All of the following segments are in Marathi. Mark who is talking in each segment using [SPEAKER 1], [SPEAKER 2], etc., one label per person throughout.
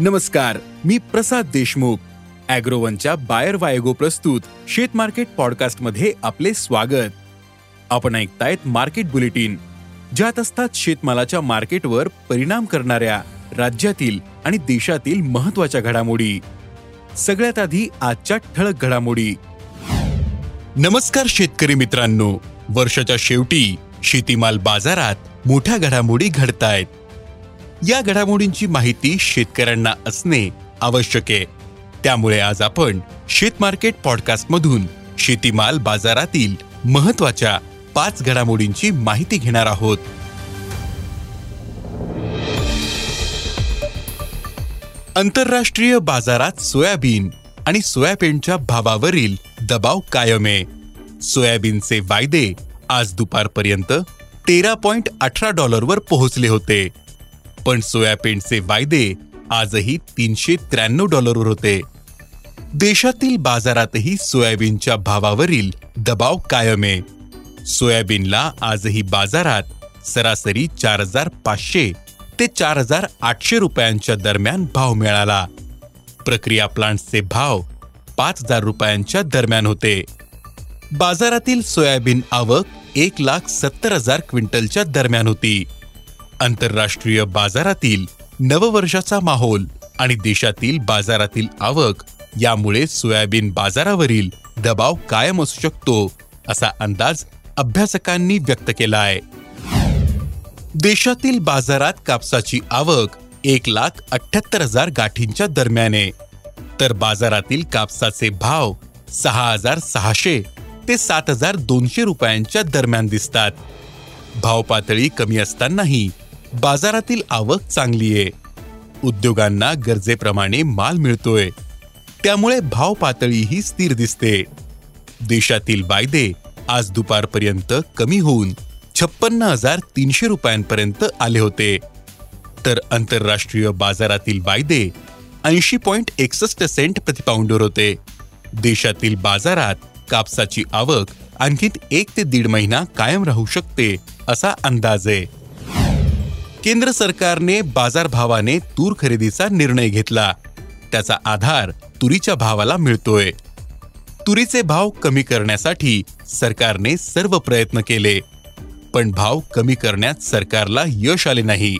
[SPEAKER 1] नमस्कार मी प्रसाद देशमुख. अॅग्रोवनच्या बायर वायगो प्रस्तुत शेत मार्केट पॉडकास्टमध्ये आपले स्वागत. आपण ऐकतायत मार्केट बुलेटिन ज्यात असतात शेतमालाच्या मार्केटवर परिणाम करणाऱ्या राज्यातील आणि देशातील महत्त्वाच्या घडामोडी. सगळ्यात आधी आजच्या ठळक घडामोडी. नमस्कार शेतकरी मित्रांनो वर्षाच्या शेवटी शेतीमाल बाजारात मोठ्या घडामोडी घडतायत. या घडामोडींची माहिती शेतकऱ्यांना असणे आवश्यक आहे. त्यामुळे आज आपण शेत मार्केट पॉडकास्ट मधून शेतीमाल बाजारातील महत्त्वाच्या पाच घडामोडींची माहिती घेणार आहोत. आंतरराष्ट्रीय बाजारात सोयाबीन आणि सोयाबीनच्या भावावरील दबाव कायम आहे. सोयाबीनचे वायदे आज दुपारपर्यंत तेरा पॉइंट अठरा डॉलरवर पोहोचले होते. पण सोयाबीनचे वायदे आजही तीनशे त्र्याण्णव डॉलरवर होते. देशातील बाजारातही सोयाबीनच्या भावावरील दबाव कायम आहे. सोयाबीनला आजही बाजारात सरासरी चार हजार पाचशे ते चार हजार आठशे रुपयांच्या दरम्यान भाव मिळाला. प्रक्रिया प्लांट्सचे भाव पाच हजार रुपयांच्या दरम्यान होते. बाजारातील सोयाबीन आवक एक लाख सत्तर हजार क्विंटलच्या दरम्यान होती. आंतरराष्ट्रीय बाजारातील नववर्षाचा माहोल आणि देशातील बाजारातील आवक यामुळे सोयाबीन बाजारावरील दबाव कायम असू शकतो असा अंदाज अभ्यासकांनी व्यक्त केला आहे देशातील बाजारात कापसाची आवक एक लाख अठ्याहत्तर हजार गाठींच्या दरम्यान आहे तर बाजारातील कापसाचे भाव सहा हजार सहाशे ते सात हजार दोनशे रुपयांच्या दरम्यान दिसतात. भाव पातळी कमी असतानाही बाजारातील आवक चांगली आहे. उद्योगांना गरजेप्रमाणे माल मिळतोय. त्यामुळे भाव पातळीही स्थिर दिसते. देशातील वायदे आज दुपारपर्यंत कमी होऊन छप्पन्न हजार तीनशे रुपयांपर्यंत आले होते. तर आंतरराष्ट्रीय बाजारातील वायदे ऐंशी पॉइंट एकसष्ट सेंट प्रतिपाऊंडवर होते. देशातील बाजारात कापसाची आवक आणखी एक ते दीड महिना कायम राहू शकते असा अंदाज आहे. केंद्र सरकारने बाजारभावाने तूर खरेदीचा निर्णय घेतला. त्याचा आधार तुरीच्या भावाला मिळतोय. तुरीचे भाव कमी करण्यासाठी सरकारने सर्व प्रयत्न केले पण भाव कमी करण्यात सरकारला यश आले नाही.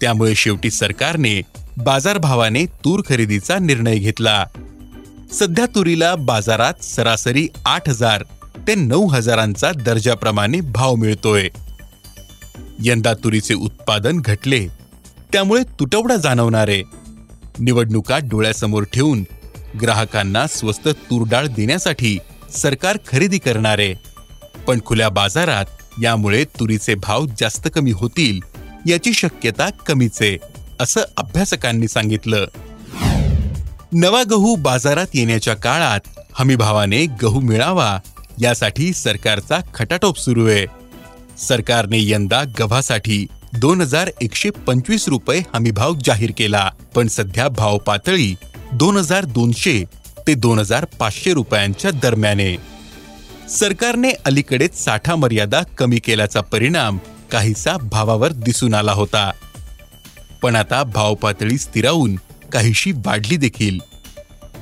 [SPEAKER 1] त्यामुळे शेवटी सरकारने बाजारभावाने तूर खरेदीचा निर्णय घेतला. सध्या तुरीला बाजारात सरासरी आठ हजार ते नऊ हजारांचा दर्जाप्रमाणे भाव मिळतोय. यंदा तुरीचे उत्पादन घटले. त्यामुळे तुटवडा जाणवणारे. निवडणुका डोळ्यासमोर ठेवून ग्राहकांना स्वस्त तूरडाळ देण्यासाठी सरकार खरेदी करणारे. पण खुल्या बाजारात यामुळे तुरीचे भाव जास्त कमी होतील याची शक्यता कमीच आहे असं अभ्यासकांनी सांगितलं. नवा गहू बाजारात येण्याच्या काळात हमीभावाने गहू मिळावा यासाठी सरकारचा खटाटोप सुरू आहे. सरकारने यंदा गव्हासाठी दोन हजार एकशे पंचवीस रुपये हमीभाव जाहीर केला. पण सध्या भाव पातळी दोन हजार दोनशे ते दोन हजार पाचशे रुपयांच्या दरम्याने. सरकारने अलीकडेच साठा मर्यादा कमी केल्याचा परिणाम काहीसा भावावर दिसून आला होता. पण आता भाव पातळी स्थिरावून काहीशी वाढली देखील.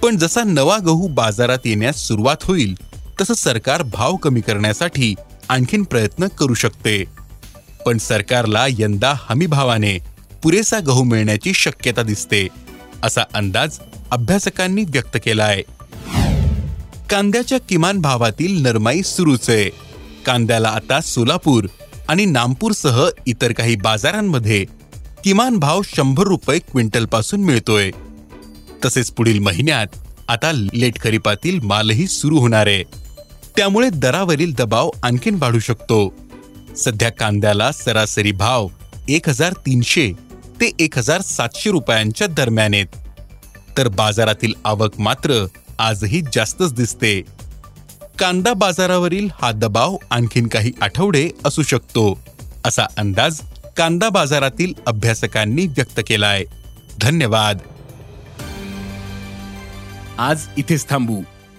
[SPEAKER 1] पण जसा नवा गहू बाजारात येण्यास सुरुवात होईल तसं सरकार भाव कमी करण्यासाठी आणखीन प्रयत्न करू शकते. पण सरकारला यंदा हमीभावाने पुरेसा गहू मिळण्याची शक्यता दिसते असा अंदाज अभ्यासकांनी व्यक्त केला आहे कांद्याच्या किमान भावातील नरमाई सुरूच. आहे कांद्याला आता सोलापूर आणि नामपूरसह इतर काही बाजारांमध्ये किमान भाव शंभर रुपये क्विंटलपासून मिळतोय. तसेच पुढील महिन्यात आता लेट खरीपातील मालही सुरू होणार आहे. त्यामुळे दरावरील दबाव आणखीन वाढू शकतो. सध्या कांद्याला सरासरी भाव एक हजार तीनशे ते एक हजार सातशे रुपयांच्या दरम्यान आहेत. तर बाजारातील आवक मात्र आजही जास्तच दिसते. कांदा बाजारावरील हा दबाव आणखीन काही आठवडे असू शकतो असा अंदाज कांदा बाजारातील अभ्यासकांनी व्यक्त केलाय. धन्यवाद. आज इथेच थांबू.